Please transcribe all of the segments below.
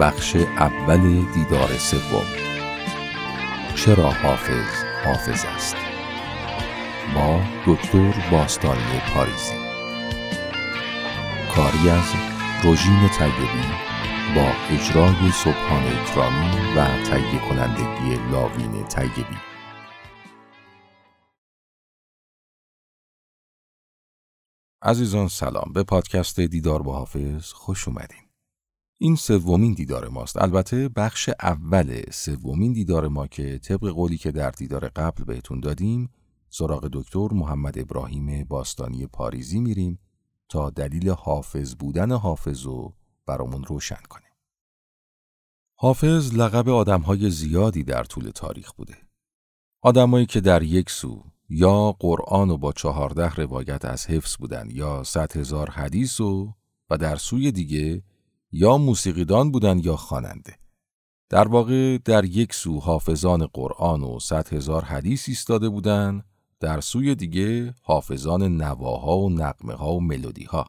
بخش اول دیدار سوم. چرا حافظ حافظ است؟ با دکتر باستانی پاریزی. کاری از روژین طیبی با اجرای صبحان اکرامی و تهیه کنندگی لاوین طیبی. عزیزان سلام. به پادکست دیدار با حافظ خوش اومدین. این سومین دیدار ماست. البته بخش اول سومین دیدار ما که طبق قولی که در دیدار قبل بهتون دادیم سراغ دکتر محمد ابراهیم باستانی پاریزی میریم تا دلیل حافظ بودن حافظ رو برامون روشن کنه حافظ لقب آدمهای زیادی در طول تاریخ بوده. آدمایی که در یک سو یا قرآن و با چهارده روایت از حفظ بودن یا صد هزار حدیث و و در سوی دیگه یا موسیقیدان بودن یا خواننده. در واقع در یک سو حافظان قرآن و صد هزار حدیث ایستاده بودن در سوی دیگه حافظان نواها و نقمه ها و ملودی ها.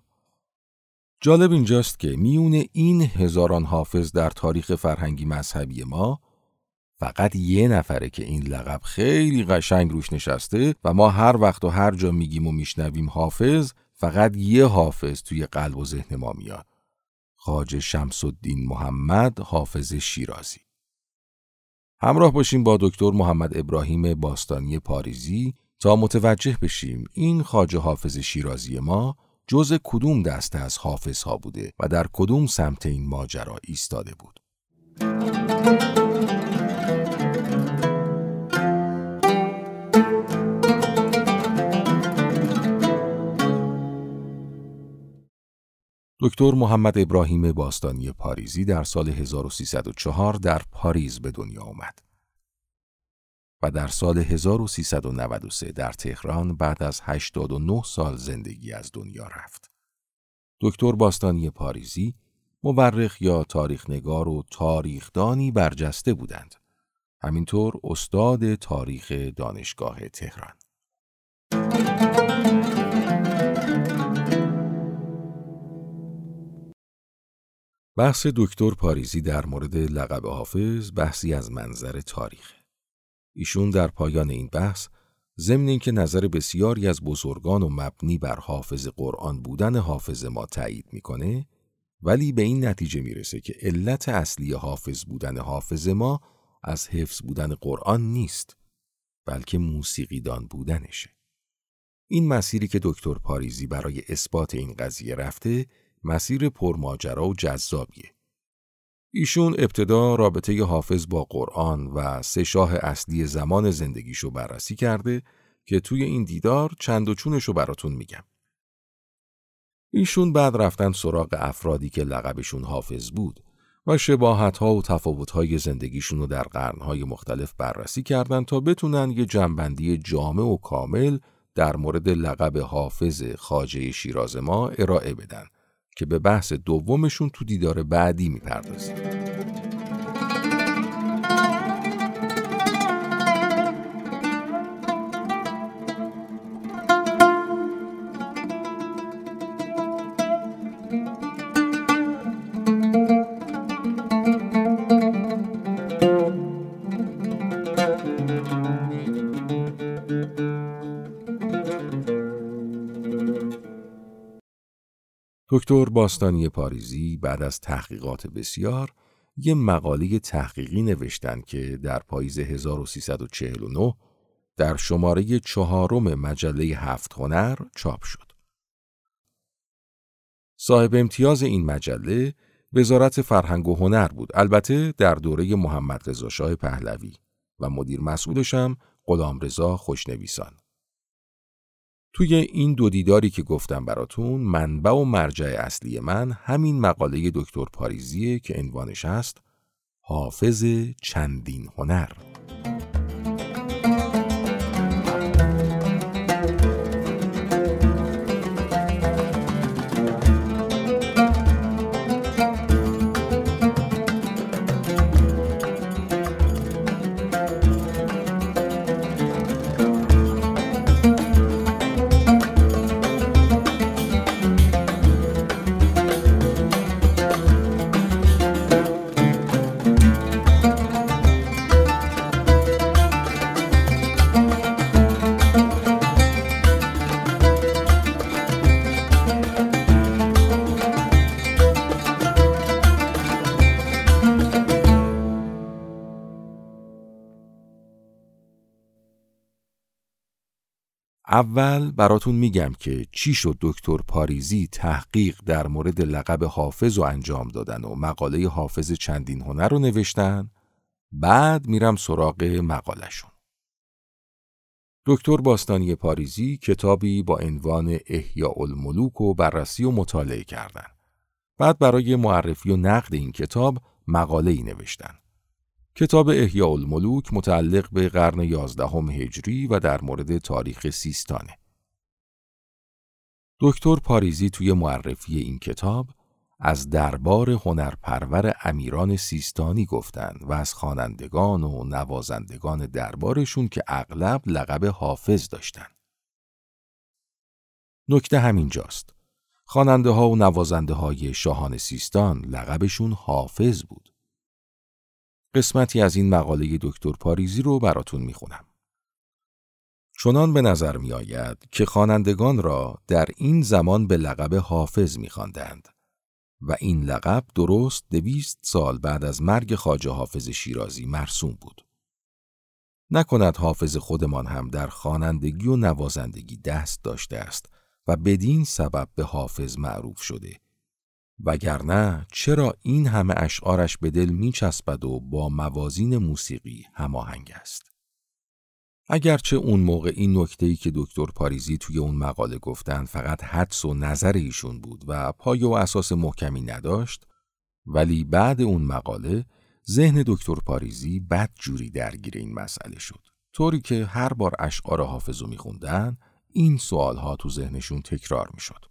جالب اینجاست که میون این هزاران حافظ در تاریخ فرهنگی مذهبی ما فقط یه نفره که این لقب خیلی قشنگ روش نشسته و ما هر وقت و هر جا میگیم و میشنویم حافظ فقط یه حافظ توی قلب و ذهن ما میاد. خاج شمس الدین محمد حافظ شیرازی. همراه باشیم با دکتر محمد ابراهیم باستانی پاریزی تا متوجه بشیم این خاج حافظ شیرازی ما جز کدوم دسته از حافظ ها بوده و در کدوم سمت این ماجرا ایستاده بود. دکتر محمد ابراهیم باستانی پاریزی در سال 1304 در پاریز به دنیا آمد و در سال 1393 در تهران بعد از 89 سال زندگی از دنیا رفت. دکتر باستانی پاریزی مورخ یا تاریخنگار و تاریخدانی برجسته بودند. همینطور استاد تاریخ دانشگاه تهران. بحث دکتر پاریزی در مورد لقب حافظ بحثی از منظر تاریخ. ایشون در پایان این بحث ضمن اینکه نظر بسیاری از بزرگان و مبنی بر حافظ قرآن بودن حافظ ما تایید می‌کنه ولی به این نتیجه می‌رسه که علت اصلی حافظ بودن حافظ ما از حفظ بودن قرآن نیست بلکه موسیقیدان بودنشه. این مسیری که دکتر پاریزی برای اثبات این قضیه رفته مسیر پرماجرا و جذابیه. ایشون ابتدا رابطه حافظ با قرآن و سه شاه اصلی زمان زندگیشو بررسی کرده که توی این دیدار چند و چونشو براتون میگم. ایشون بعد رفتن سراغ افرادی که لقبشون حافظ بود و شباهتها و تفاوتهای زندگیشون رو در قرنهای مختلف بررسی کردن تا بتونن یه جنبندی جامع و کامل در مورد لقب حافظ خاجه شیراز ما ارائه بدن که به بحث دومشون تو دیدار بعدی می‌پردازیم. دکتر باستانی پاریزی بعد از تحقیقات بسیار یه مقاله تحقیقی نوشتن که در پاییز 1349 در شماره چهارم مجله هفت هنر چاپ شد. صاحب امتیاز این مجله وزارت فرهنگ و هنر بود البته در دوره محمد رضا شاه پهلوی و مدیر مسئولش هم غلام رضا خوشنویسان. توی این دو دیداری که گفتم براتون منبع و مرجع اصلی من همین مقاله دکتر پاریزیه که عنوانش هست حافظ چندین هنر. اول براتون میگم که چی شد دکتر پاریزی تحقیق در مورد لقب حافظ رو انجام دادن و مقاله حافظ چندین هنر رو نوشتن. بعد میرم سراغ مقالشون دکتر باستانی پاریزی کتابی با عنوان احیاء الملوک و بررسی و مطالعه کردن. بعد برای معرفی و نقد این کتاب مقاله ای نوشتن. کتاب احیاء الملوک متعلق به قرن یازدهم هجری و در مورد تاریخ سیستانه. دکتر پاریزی توی معرفی این کتاب از دربار هنرپرور امیران سیستانی گفتند و از خوانندگان و نوازندگان دربارشون که اغلب لقب حافظ داشتن. نکته همینجاست. خواننده ها و نوازنده های شاهان سیستان لقبشون حافظ بود. قسمتی از این مقاله دکتر پاریزی رو براتون می‌خونم. چنان به نظر می آید که خوانندگان را در این زمان به لقب حافظ میخواندند و این لقب درست دویست سال بعد از مرگ خاجه حافظ شیرازی مرسوم بود. نکند حافظ خودمان هم در خوانندگی و نوازندگی دست داشته است و بدین سبب به حافظ معروف شده وگرنه چرا این همه اشعارش به دل میچسبد و با موازین موسیقی هماهنگ است؟ اگرچه اون موقع این نکته‌ای که دکتر پاریزی توی اون مقاله گفتن فقط حدس و نظر ایشون بود و پایه و اساس محکمی نداشت ولی بعد اون مقاله ذهن دکتر پاریزی بد جوری درگیر این مسئله شد. طوری که هر بار اشعار حافظو میخوندن این سوالها تو ذهنشون تکرار می‌شد.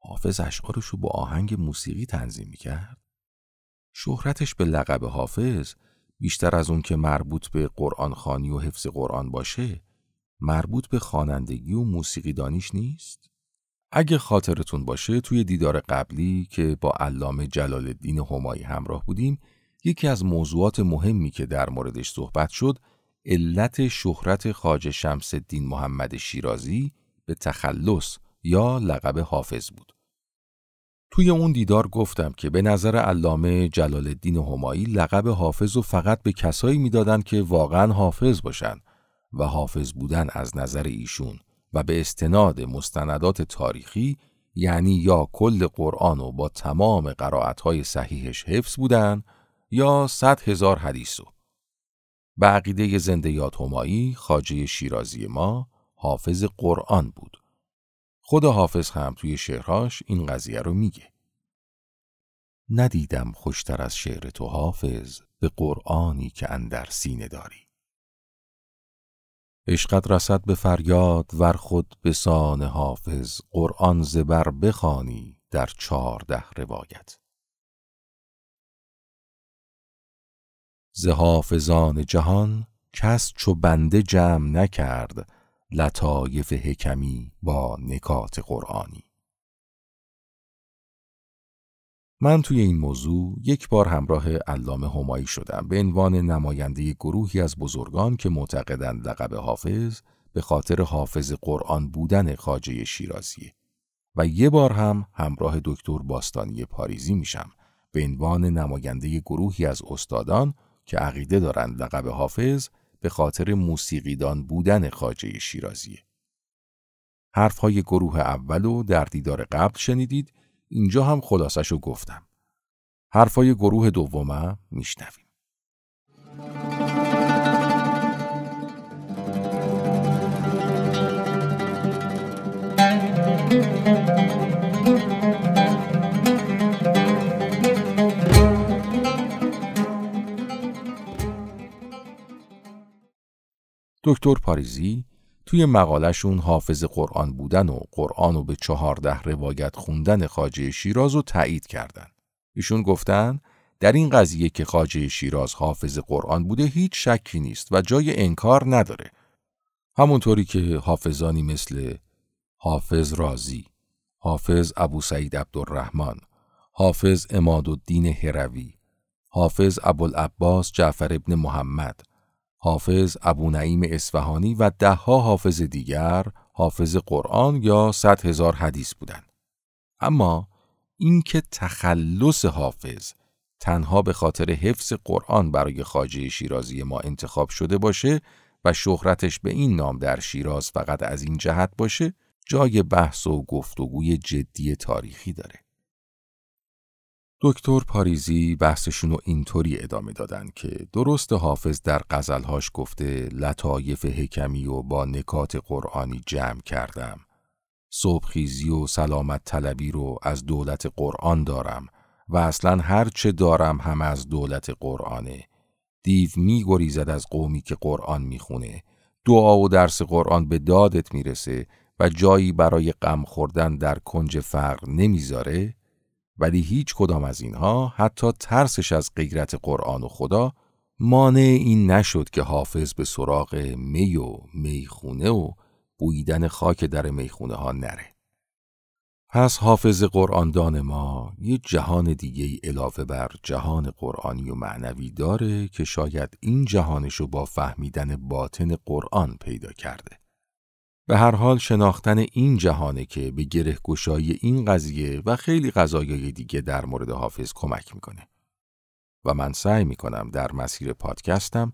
حافظ اشعارش رو با آهنگ موسیقی تنظیم می‌کرد؟ شهرتش به لقب حافظ بیشتر از اون که مربوط به قرآن خانی و حفظ قرآن باشه مربوط به خوانندگی و موسیقی دانیش نیست؟ اگه خاطرتون باشه توی دیدار قبلی که با علامه جلال الدین همایی همراه بودیم یکی از موضوعات مهمی که در موردش صحبت شد علت شهرت خاج شمس الدین محمد شیرازی به تخلص یا لقب حافظ بود. توی اون دیدار گفتم که به نظر علامه جلال الدین همایی لقب حافظ رو فقط به کسایی می‌دادند که واقعا حافظ باشن و حافظ بودن از نظر ایشون و به استناد مستندات تاریخی یعنی یا کل قرآن و با تمام قرائتهای صحیحش حفظ بودن یا صد هزار حدیثو. به عقیده زنده یاد همایی خاجه شیرازی ما حافظ قرآن بود. خود حافظ هم توی شعرهاش این قضیه رو میگه. ندیدم خوشتر از شعر تو حافظ به قرآنی که اندر سینه داری. عشقت رسد به فریاد ور خود به سان حافظ قرآن زبر بخانی در چهارده روایت. ز حافظان جهان کس چو بنده جمع نکرد لطایف حکمی با نکات قرآنی. من توی این موضوع یک بار همراه علامه همایی شدم به عنوان نماینده گروهی از بزرگان که معتقدند لقب حافظ به خاطر حافظ قرآن بودن خاجه شیرازیه و یه بار هم همراه دکتر باستانی پاریزی میشم به عنوان نماینده گروهی از استادان که عقیده دارند لقب حافظ به خاطر موسیقیدان بودن خاجه شیرازیه. حرفهای گروه اول و در دیدار قبل شنیدید اینجا هم خلاصشو گفتم. حرفهای گروه دومم میشنویم. دکتر پاریزی توی مقالشون حافظ قرآن بودن و قرآن رو به چهارده روایت خوندن خاجه شیراز رو تایید کردن. ایشون گفتن در این قضیه که خاجه شیراز حافظ قرآن بوده هیچ شکی نیست و جای انکار نداره. همونطوری که حافظانی مثل حافظ رازی، حافظ ابو سعید عبدالرحمن، حافظ اماد الدین هروی، حافظ ابوالعباس جعفر ابن محمد، حافظ ابو نعیم اصفهانی و دهها حافظ دیگر حافظ قرآن یا صد هزار حدیث بودند. اما اینکه تخلص حافظ تنها به خاطر حفظ قرآن برای خاجه شیرازی ما انتخاب شده باشه و شهرتش به این نام در شیراز فقط از این جهت باشه جای بحث و گفتگوی جدی تاریخی داره. دکتر پاریزی بحثشون رو اینطوری ادامه دادن که درست حافظ در غزلهاش گفته لطایف حکمی و با نکات قرآنی جمع کردم. صبحخیزی و سلامت طلبی رو از دولت قرآن دارم و اصلا هر چه دارم هم از دولت قرآنه. دیو می گریزد از قومی که قرآن می‌خونه. دعا و درس قرآن به دادت می‌رسه و جایی برای غم خوردن در کنج فقر نمی‌ذاره ولی هیچ کدام از اینها حتی ترسش از غیرت قرآن و خدا مانع این نشد که حافظ به سراغ می و می‌خونه و بویدن خاک در می‌خونه ها نره. پس حافظ قرآندان ما یه جهان دیگه علاوه بر جهان قرآنی و معنوی داره که شاید این جهانشو با فهمیدن باطن قرآن پیدا کرده. به هر حال شناختن این جهانه که به گره گشایی این قضیه و خیلی قضایای دیگه در مورد حافظ کمک می‌کنه. و من سعی می‌کنم در مسیر پادکستم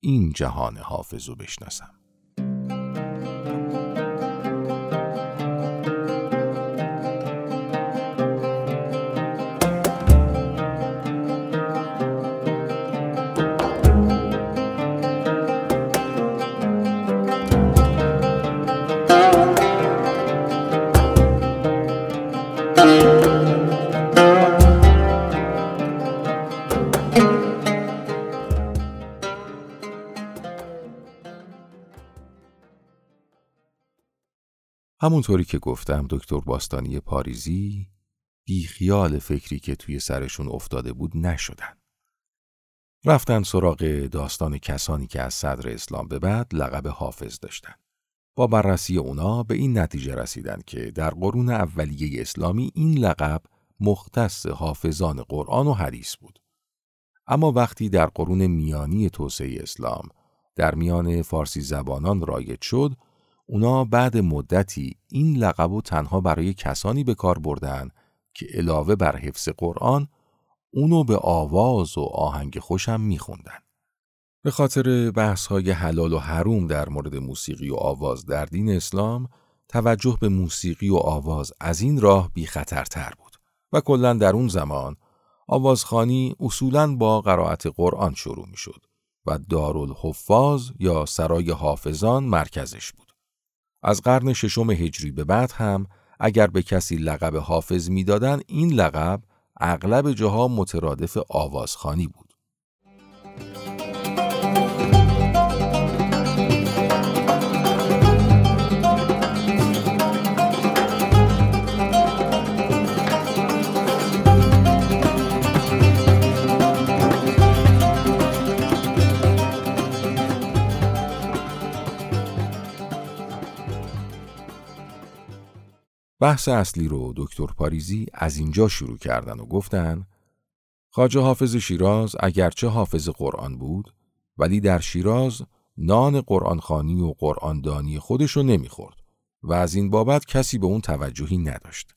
این جهان حافظ رو بشناسم. همونطوری که گفتم دکتر باستانی پاریزی بیخیال فکری که توی سرشون افتاده بود نشدن. رفتن سراغ داستان کسانی که از صدر اسلام به بعد لقب حافظ داشتن. با بررسی اونا به این نتیجه رسیدن که در قرون اولیه اسلامی این لقب مختص حافظان قرآن و حدیث بود. اما وقتی در قرون میانی توسعه اسلام در میان فارسی زبانان رایج شد، اونا بعد مدتی این لقب و تنها برای کسانی به کار بردن که علاوه بر حفظ قرآن اونو به آواز و آهنگ خوشم میخوندن. به خاطر بحث های حلال و حروم در مورد موسیقی و آواز در دین اسلام توجه به موسیقی و آواز از این راه بی خطرتر بود و کلا در اون زمان آوازخانی اصولاً با قرائت قرآن شروع می و دارالحفاظ یا سرای حافظان مرکزش بود. از قرن ششم هجری به بعد هم اگر به کسی لقب حافظ می‌دادن این لقب اغلب جاها مترادف آوازخانی بود. بحث اصلی رو دکتر پاریزی از اینجا شروع کردن و گفتن خاجه حافظ شیراز اگرچه حافظ قرآن بود ولی در شیراز نان قرآنخانی و قرآندانی خودش رو نمی‌خورد و از این بابت کسی به اون توجهی نداشت.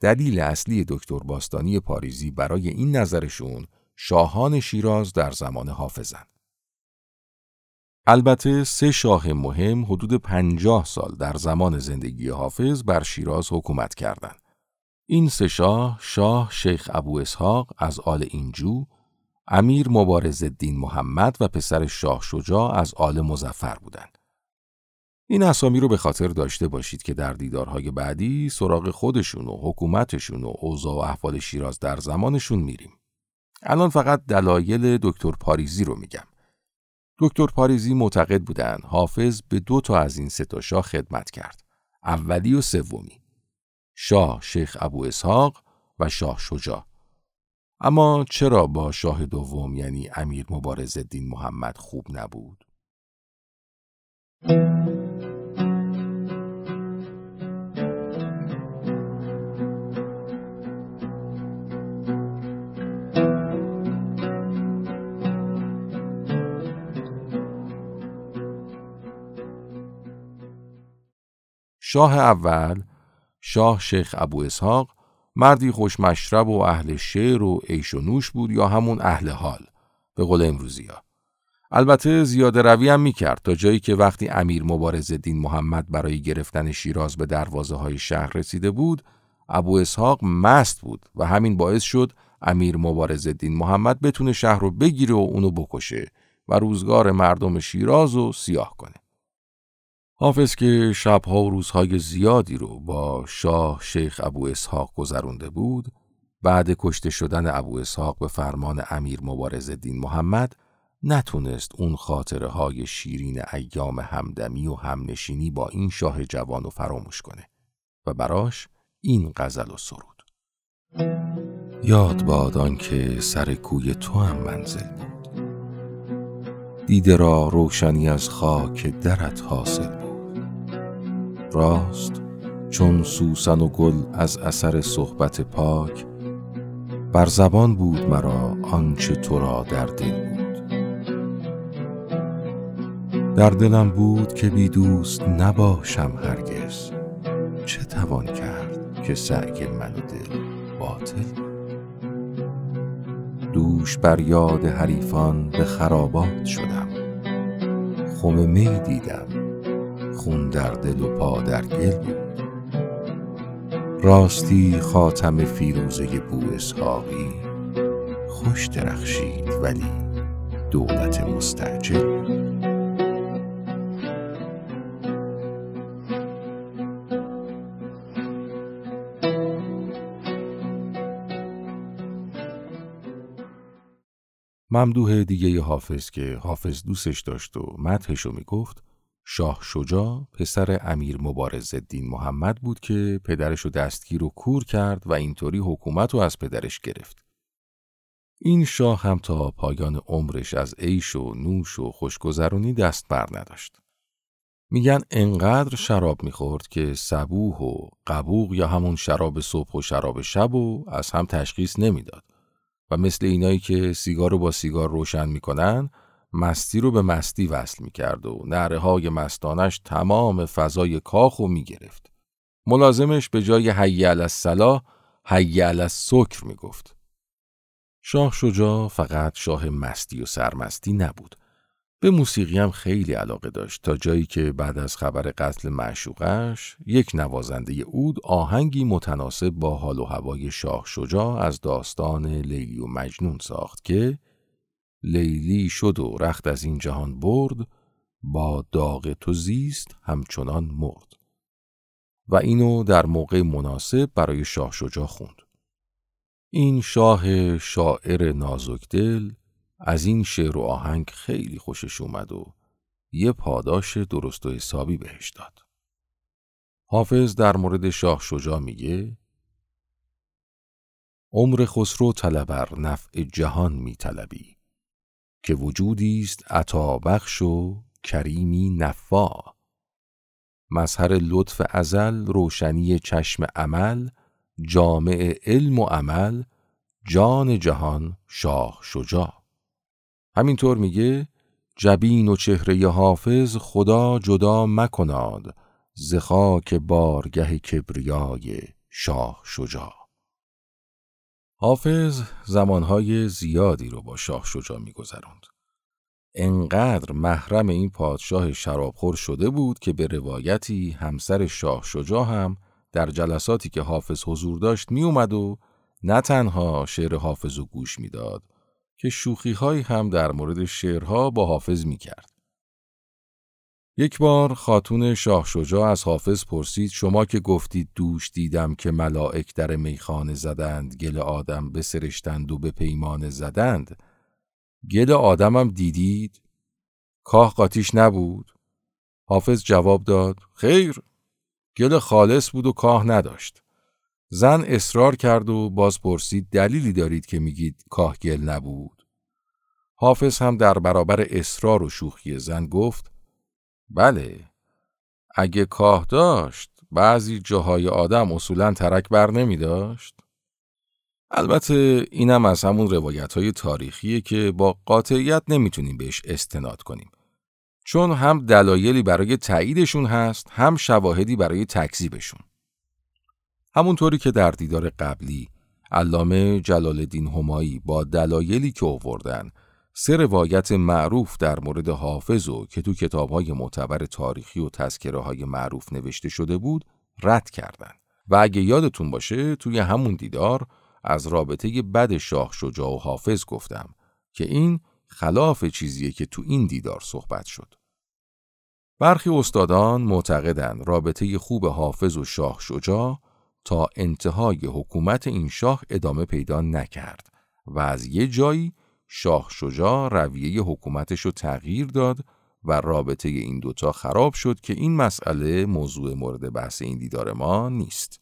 دلیل اصلی دکتر باستانی پاریزی برای این نظرشون شاهان شیراز در زمان حافظن. البته سه شاه مهم حدود پنجاه سال در زمان زندگی حافظ بر شیراز حکومت کردند. این سه شاه شاه شیخ ابو اسحاق از آل اینجو، امیر مبارز الدین محمد و پسر شاه شجاع از آل مزفر بودند. این اسامی رو به خاطر داشته باشید که در دیدارهای بعدی سراغ خودشون و حکومتشون و اوضاع و احوال شیراز در زمانشون میریم. الان فقط دلایل دکتر پاریزی رو میگم. دکتر پاریزی معتقد بودند حافظ به دو تا از این سه تا شاه خدمت کرد. اولی و سومی. شاه شیخ ابو اسحاق و شاه شجاع. اما چرا با شاه دوم یعنی امیر مبارز الدین محمد خوب نبود؟ شاه اول شاه شیخ ابو اسحاق مردی خوشمشرب و اهل شعر و عیش و نوش بود یا همون اهل حال به قول امروزی ها. البته زیاده روی هم می کرد تا جایی که وقتی امیر مبارز دین محمد برای گرفتن شیراز به دروازه های شهر رسیده بود ابو اسحاق مست بود و همین باعث شد امیر مبارز دین محمد بتونه شهر رو بگیره و اونو بکشه و روزگار مردم شیراز رو سیاه کنه. حافظ که شبها و روزهای زیادی رو با شاه شیخ ابو اسحاق گذرونده بود بعد کشته شدن ابو اسحاق به فرمان امیر مبارز دین محمد نتونست اون خاطره های شیرین ایام همدمی و همنشینی با این شاه جوان رو فراموش کنه. و براش این غزل و سرود. یاد باد که سر کوی تو هم منزل بود. دیده را روشنی از خاک درت حاصل بود. راست چون سوسن و گل از اثر صحبت پاک بر زبان بود مرا آنچه تو را در دل بود. در دلم بود که بی دوست نباشم هرگز. چه توان کرد که سعی من و دل باطل؟ دوش بر یاد حریفان به خرابات شدم. خم می دیدم. خون در دل و پا در گل راستی خاتم فیروزه بو اسحاقی خوش درخشید ولی دولت مستعجل ممدوح دیگه حافظ که حافظ دوستش داشت و مدحشو می‌گفت شاه شجاع پسر امیر مبارز الدین محمد بود که پدرش رو دستگیر و کور کرد و اینطوری حکومت رو از پدرش گرفت. این شاه هم تا پایان عمرش از عیش و نوش و خوشگذرونی دست بر نداشت. میگن انقدر شراب می‌خورد که سبوه و قبوق یا همون شراب صبح و شراب شب و از هم تشخیص نمی‌داد و مثل اینایی که سیگار رو با سیگار روشن می‌کنن مستی رو به مستی وصل می کرد و نره های مستانش تمام فضای کاخ رو می گرفت. ملازمش به جای حی الصلاح حی السکر می گفت. شاه شجاع فقط شاه مستی و سرمستی نبود. به موسیقی هم خیلی علاقه داشت تا جایی که بعد از خبر قتل معشوقش یک نوازنده اود آهنگی متناسب با حال و هوای شاه شجاع از داستان لیلی و مجنون ساخت که لیلی شد و رخت از این جهان برد با داغ تو زیست همچنان مرد. و اینو در موقع مناسب برای شاه شجاع خوند. این شاه شاعر نازک دل از این شعر و آهنگ خیلی خوشش اومد و یه پاداش درست و حسابی بهش داد. حافظ در مورد شاه شجاع میگه عمر خسرو طلبر نفع جهان میطلبی که وجودی است عطا بخش و کریمی نفا. مظهر لطف ازل روشنی چشم عمل جامع علم و عمل جان جهان شاه شجاع. همینطور میگه جبین و چهره حافظ خدا جدا مکناد زخاک بارگه کبریای شاه شجاع. حافظ زمانهای زیادی رو با شاه شجاع میگذراند. انقدر محرم این پادشاه شرابخور شده بود که به روایتی همسر شاه شجاع هم در جلساتی که حافظ حضور داشت می اومد و نه تنها شعر حافظ و گوش می‌داد که شوخی هم در مورد شعرها با حافظ می کرد. یک بار خاتون شاه شجاع از حافظ پرسید شما که گفتید دوش دیدم که ملائک در میخانه زدند گل آدم بسرشتند و به پیمان زدند گل آدمم دیدید کاه قاتیش نبود؟ حافظ جواب داد خیر گل خالص بود و کاه نداشت. زن اصرار کرد و باز پرسید دلیلی دارید که میگید کاه گل نبود؟ حافظ هم در برابر اصرار و شوخی زن گفت بله اگه کاه داشت بعضی جاهای آدم اصولا ترک بر نمی داشت؟ البته اینم از همون روایت های تاریخیه که با قاطعیت نمی‌تونیم بهش استناد کنیم. چون هم دلایلی برای تاییدشون هست هم شواهدی برای تکذیبشون. همونطوری که در دیدار قبلی علامه جلال الدین همایی با دلایلی که آوردن سه روایت معروف در مورد حافظ و که تو کتابهای معتبر تاریخی و تذکره های معروف نوشته شده بود رد کردند و اگه یادتون باشه توی همون دیدار از رابطه بد شاه شجاع و حافظ گفتم که این خلاف چیزیه که تو این دیدار صحبت شد. برخی استادان معتقدند رابطه خوب حافظ و شاه شجاع تا انتهای حکومت این شاه ادامه پیدا نکرد و از یه جایی شاه شجاع رویه حکومتش رو تغییر داد و رابطه این دوتا خراب شد که این مسئله موضوع مورد بحث این دیدار ما نیست.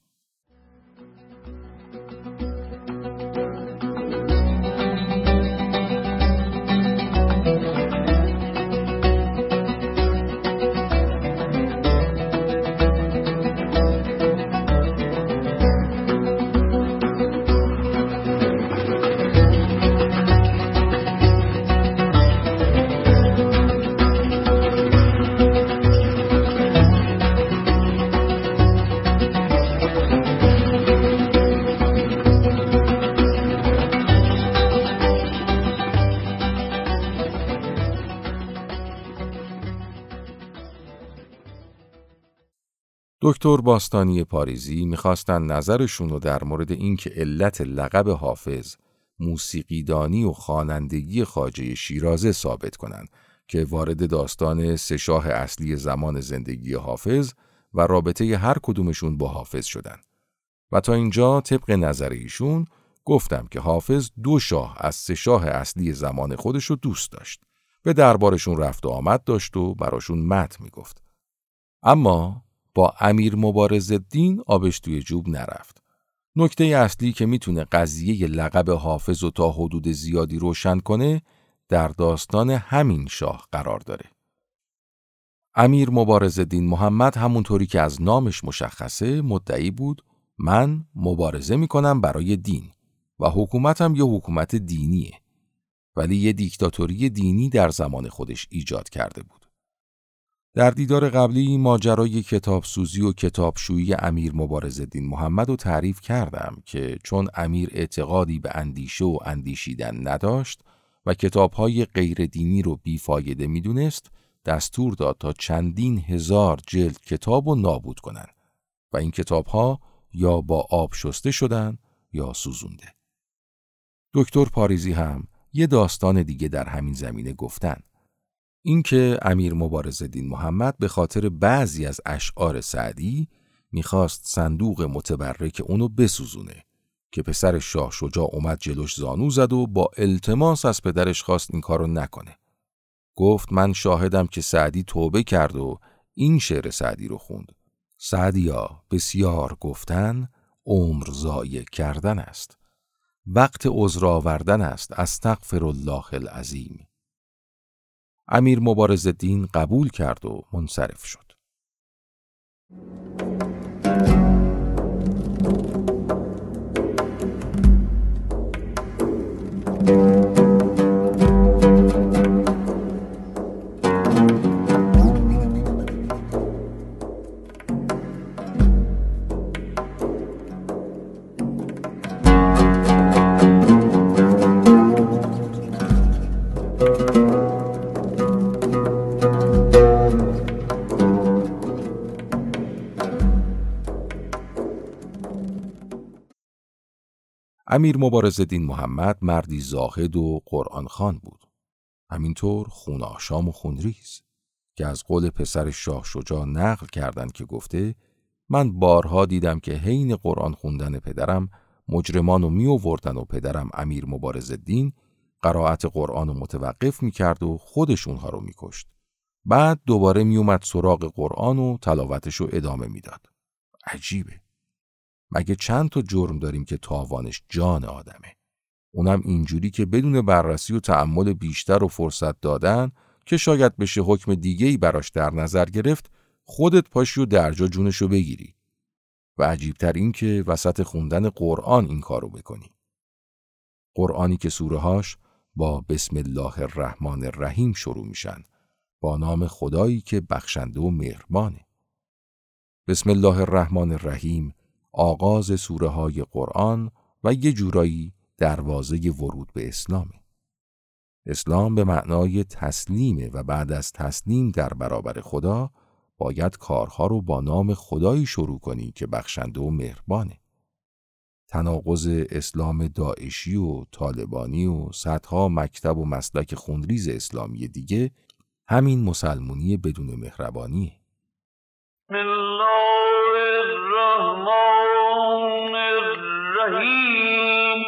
دکتر باستانی پاریزی می‌خواستن نظرشون رو در مورد اینکه علت لقب حافظ موسیقیدانی و خوانندگی خاجه شیرازه ثابت کنند که وارد داستان سه شاه اصلی زمان زندگی حافظ و رابطه هر کدومشون با حافظ شدن. و تا اینجا طبق نظر ایشون گفتم که حافظ دو شاه از سه شاه اصلی زمان خودش رو دوست داشت. به دربارشون رفت و آمد داشت و براشون مت می‌گفت. اما با امیر مبارز الدین آبش توی جوب نرفت. نکته اصلی که می‌تونه قضیه لقب حافظ و تا حدود زیادی روشن کنه در داستان همین شاه قرار داره. امیر مبارز الدین محمد همونطوری که از نامش مشخصه مدعی بود من مبارزه می‌کنم برای دین و حکومتم یه حکومت دینیه ولی یه دیکتاتوری دینی در زمان خودش ایجاد کرده بود. در دیدار قبلی ماجرای کتابسوزی و کتابشویی امیر مبارز الدین محمد رو تعریف کردم که چون امیر اعتقادی به اندیشه و اندیشیدن نداشت و کتابهای غیر دینی رو بیفایده می‌دونست دستور داد تا چندین هزار جلد کتاب و نابود کنن و این کتابها یا با آب شسته شدن یا سوزونده. دکتر پاریزی هم یه داستان دیگه در همین زمینه گفتن. اینکه امیر مبارز دین محمد به خاطر بعضی از اشعار سعدی می‌خواست صندوق متبرک اونو بسوزونه که پسر شاه شجاع اومد جلوش زانو زد و با التماس از پدرش خواست این کارو نکنه. گفت من شاهدم که سعدی توبه کرد و این شعر سعدی رو خوند. سعدیا بسیار گفتن عمر ضایع کردن است. وقت عذر آوردن است استغفر الله العظیم. امیر مبارز الدین قبول کرد و منصرف شد. امیر مبارز دین محمد مردی زاهد و قرآن خان بود. همینطور خون آشام و خونریز که از قول پسر شاه شجاع نقل کردند که گفته من بارها دیدم که حین قرآن خوندن پدرم مجرمانو می آوردن و پدرم امیر مبارز دین قرائت قرآن رو متوقف می کرد و خودش اونها رو می کشت. بعد دوباره میومد سراغ قرآن و تلاوتش رو ادامه می‌داد. عجیبه. مگه چند تا جرم داریم که تاوانش جان آدمه. اونم اینجوری که بدون بررسی و تعمل بیشتر و فرصت دادن که شاید بشه حکم دیگهی براش در نظر گرفت خودت پاشی و درجا جونشو بگیری. و عجیبتر این که وسط خوندن قرآن این کارو بکنی. قرآنی که سورهاش با بسم الله الرحمن الرحیم شروع میشن با نام خدایی که بخشنده و مهربانه. بسم الله الرحمن الرحیم آغاز سوره های قرآن و یه جورایی دروازه ورود به اسلامه. اسلام به معنای تسلیمه و بعد از تسلیم در برابر خدا باید کارها رو با نام خدایی شروع کنی که بخشنده و مهربانه. تناقض اسلام داعشی و طالبانی و صدها مکتب و مسلک خونریز اسلامی دیگه همین مسلمونی بدون مهربانیه. خونریز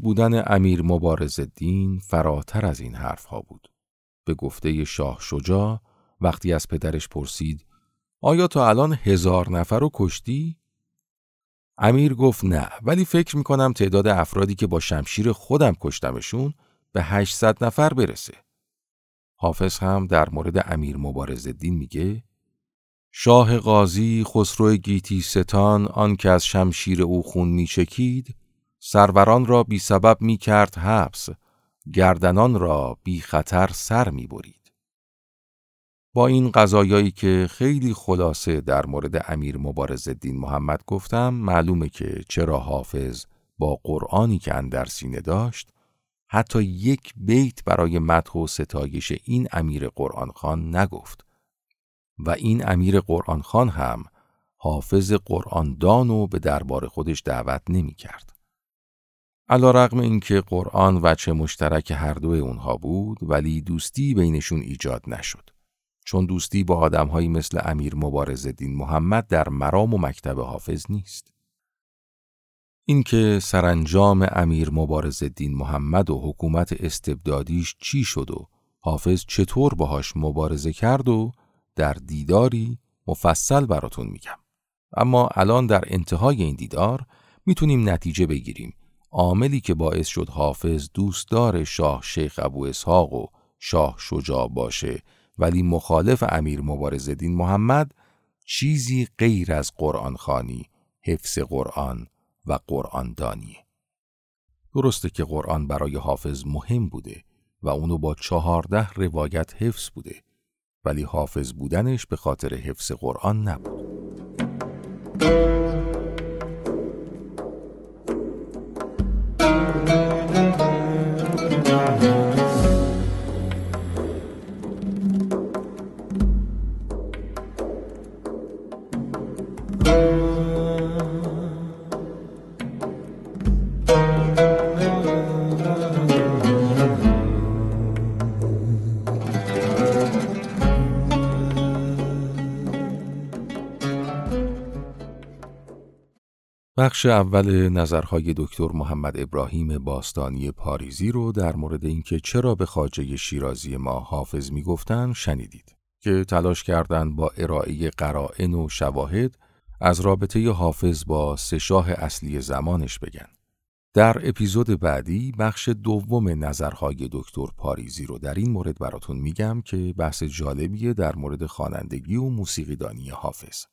بودن امیر مبارز الدین فراتر از این حرف ها بود. به گفته شاه شجاع وقتی از پدرش پرسید آیا تا الان هزار نفر رو کشتی؟ امیر گفت نه ولی فکر می‌کنم تعداد افرادی که با شمشیر خودم کشتمشون به 800 نفر برسه. حافظ هم در مورد امیر مبارز الدین میگه شاه قاضی خسرو گیتی ستان آن که از شمشیر او خون میچکید سروران را بی سبب می کرد حبس گردنان را بی خطر سر می برید. با این قضایایی که خیلی خلاصه در مورد امیر مبارز الدین محمد گفتم معلومه که چرا حافظ با قرآنی که اندر سینه داشت حتی یک بیت برای مدح و ستایش این امیر قرآن خان نگفت و این امیر قرآن خان هم حافظ قرآن دانو به دربار خودش دعوت نمی کرد. علا رقم این که قرآن وچه مشترک هر دوی اونها بود ولی دوستی بینشون ایجاد نشد. چون دوستی با آدمهایی مثل امیر مبارز دین محمد در مرام و مکتب حافظ نیست. اینکه سرانجام امیر مبارز دین محمد و حکومت استبدادیش چی شد و حافظ چطور باهاش مبارزه کرد و در دیداری مفصل براتون میگم. اما الان در انتهای این دیدار می‌تونیم نتیجه بگیریم عاملی که باعث شد حافظ دوستدار شاه شیخ ابو اسحاق و شاه شجاع باشه ولی مخالف امیر مبارز دین محمد چیزی غیر از قرآن خانی، حفظ قرآن و قرآن دانیه. درسته که قرآن برای حافظ مهم بوده و اونو با چهارده روایت حفظ بوده ولی حافظ بودنش به خاطر حفظ قرآن نبود. بخش اول نظرهای دکتر محمد ابراهیم باستانی پاریزی رو در مورد اینکه چرا به خاجه شیرازی ما حافظ می‌گفتن شنیدید که تلاش کردند با ارائه قرائن و شواهد از رابطه حافظ با سه شاه اصلی زمانش بگن. در اپیزود بعدی بخش دوم نظرهای دکتر پاریزی رو در این مورد براتون میگم که بحث جالبیه در مورد خوانندگی و موسیقیدانی حافظ.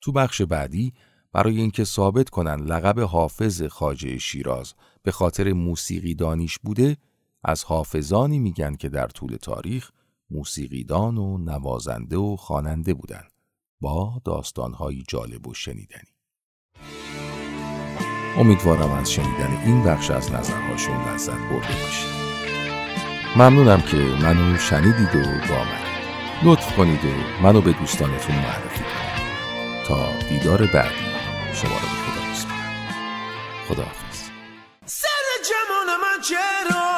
تو بخش بعدی برای اینکه ثابت کنن لقب حافظ خاجه شیراز به خاطر موسیقی دانیش بوده از حافظانی میگن که در طول تاریخ موسیقیدان و نوازنده و خواننده بودن با داستانهایی جالب و شنیدنی. امیدوارم از شنیدن این بخش از نظرهاشون لذت برده باشید. ممنونم که منو شنیدید و با من. لطف کنید و منو به دوستانتون معرفی کنید. تا دیدار بعدی. شما رو به خدا میسپارم خداحافظ. سر جمال من چرا